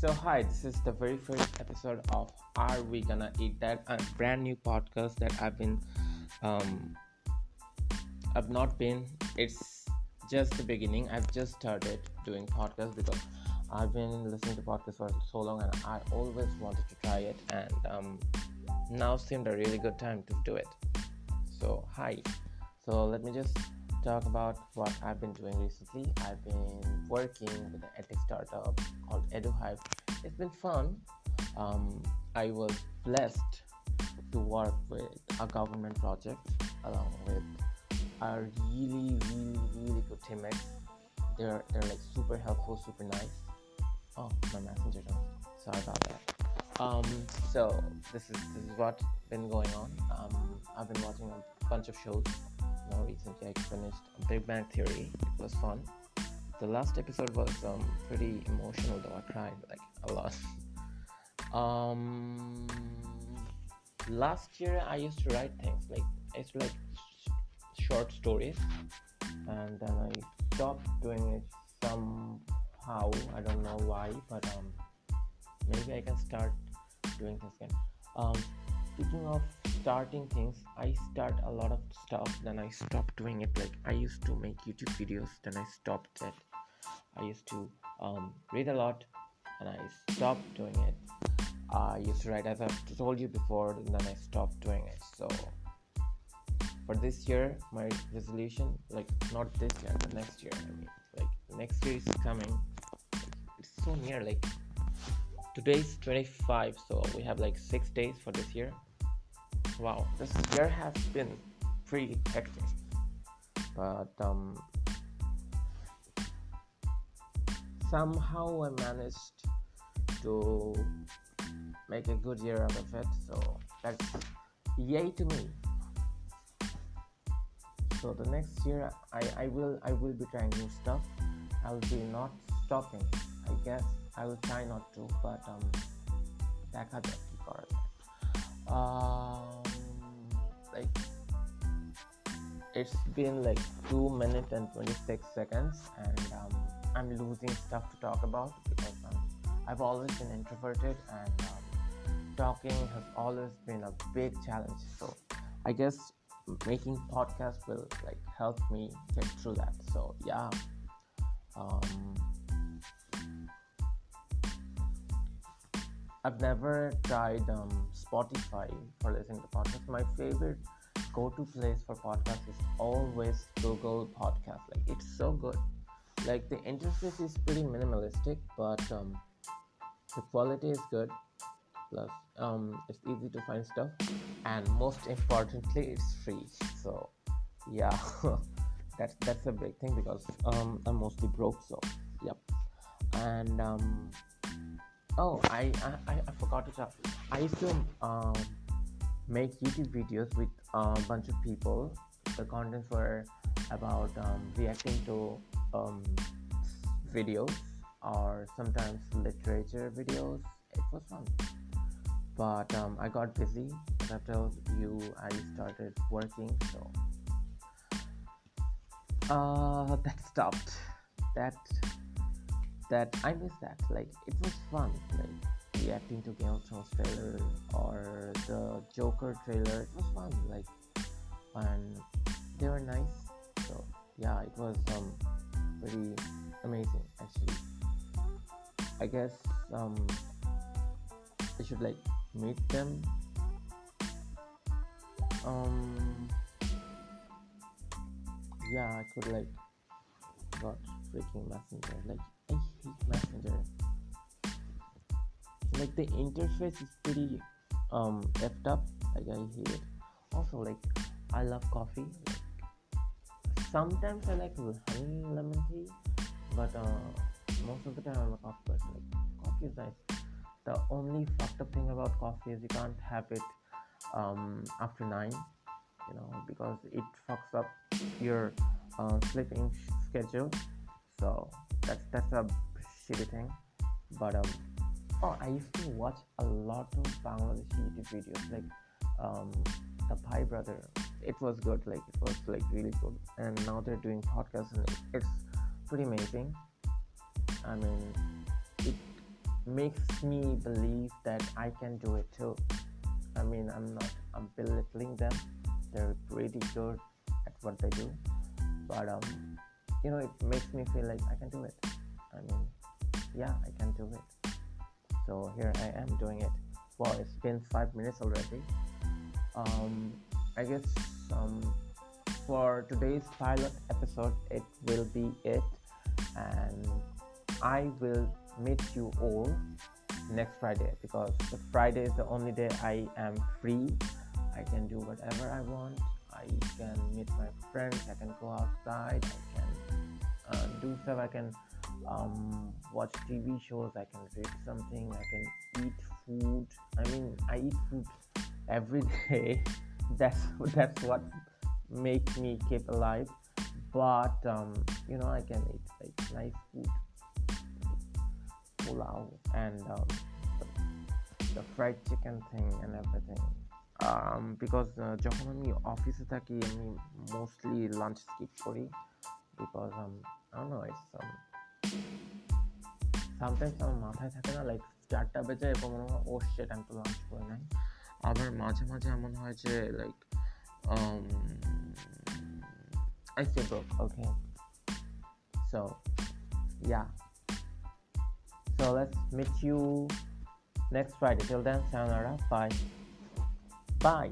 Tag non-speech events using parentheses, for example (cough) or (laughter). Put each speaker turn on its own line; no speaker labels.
So, hi, this is the very first episode of Are We Gonna Eat That? A brand new podcast that I've been, um, I've not been, it's just the beginning. I've just started doing podcasts because I've been listening to podcasts for so long and I always wanted to try it, and um, now seemed a really good time to do it. So, hi. So, let me just talk about what I've been doing recently. I've been working with an edtech startup called EduHype. It's been fun. Um, I was blessed to work with a government project along with a really, really, really good teammates. They're they're like super helpful, super nice. Oh, my messenger. Sorry about that. Um, so this is this is what been going on. Um, I've been watching a bunch of shows now recently I finished Big Bang Theory. It was fun. The last episode was um, pretty emotional though. I cried like a lot. um, last year I used to write things like it's like sh- short stories, and then I stopped doing it somehow. I don't know why, but um, maybe I can start doing this again. Um, speaking of starting things i start a lot of stuff then i stop doing it. Like i used to make youtube videos then i stopped it i used to um, read a lot and i stopped doing it. I used to write as i've told you before and then i stopped doing it. So for this year my resolution like not this year but next year i mean like next year is coming. It's so near like today's 25 so we have like six days for this year wow, this year has been pretty hectic. But um, somehow I managed to make a good year out of it. So that's yay to me. So the next year I, I will I will be trying new stuff. I'll be not stopping. I guess I will try not to, but um, দেখা যাক কি করা যায় um, like it's been like 2 minutes and 26 seconds and um, i'm losing stuff to talk about because um, i've always been introverted and um, talking has always been a big challenge. So i guess making podcasts will like help me get through that. So yeah I've never tried um, Spotify for listening to podcasts. My favorite go-to place for podcasts is always Google Podcast. Like it's so good. Like the interface is pretty minimalistic, but um, the quality is good. Plus, um, it's easy to find stuff, and most importantly, it's free. So, yeah, (laughs) that's that's a big thing because um, I'm mostly broke. So, yep, and um, oh I, I i forgot to tell. I used to um, make youtube videos with a bunch of people. The contents were about um, reacting to um, videos or sometimes literature videos. It was fun. But um, i got busy. Told you i started working so. Uh, (laughs) that stopped. That that I miss that. Like it was fun, like reacting to Game of Thrones trailer or the Joker trailer. It was fun, like and they were nice. So yeah, it was um pretty amazing actually. I guess um I should like meet them. Um yeah, I could like got freaking messenger like messenger. Like the interface is pretty um effed up. Like i hate it. Also like i love coffee. Like, sometimes i like honey lemon tea but uh most of the time i'm a coffee person like coffee is nice. The only fucked up thing about coffee is you can't have it um after nine you know because it fucks up your uh, sleeping schedule. So that's that's a shitty thing. But um, oh, I used to watch a lot of Bangladeshi YouTube videos, like um, the Pi Brother. It was good, like it was like really good. And now they're doing podcasts, and it's pretty amazing. I mean, it makes me believe that I can do it too. I mean, I'm not I'm belittling them. They're pretty good at what they do, but um, you know, it makes me feel like I can do it. I mean, yeah, I can do it. So here I am doing it. Well, it's been five minutes already. Um, I guess um, for today's pilot episode, it will be it, and I will meet you all next Friday because the Friday is the only day I am free. I can do whatever I want. I can meet my friends. I can go outside. I can uh, do stuff. I can um, watch TV shows. I can read something. I can eat food. I mean, I eat food every (laughs) day. that's that's what makes me keep alive. But um, you know, I can eat like nice food pulao and um, the, the fried chicken thing and everything um, because যখন আমি অফিসে থাকি আমি mostly lunch skip করি because um, I don't know it's um, sometimes আমার মাথায় থাকে না লাইক চারটা বেজে এবং মনে হয় ও সেট আমি তো লাঞ্চ করে নাই আবার মাঝে মাঝে এমন হয় যে like I feel broke okay so yeah So let's meet you next Friday. Till then, sayonara. Bye. Bye.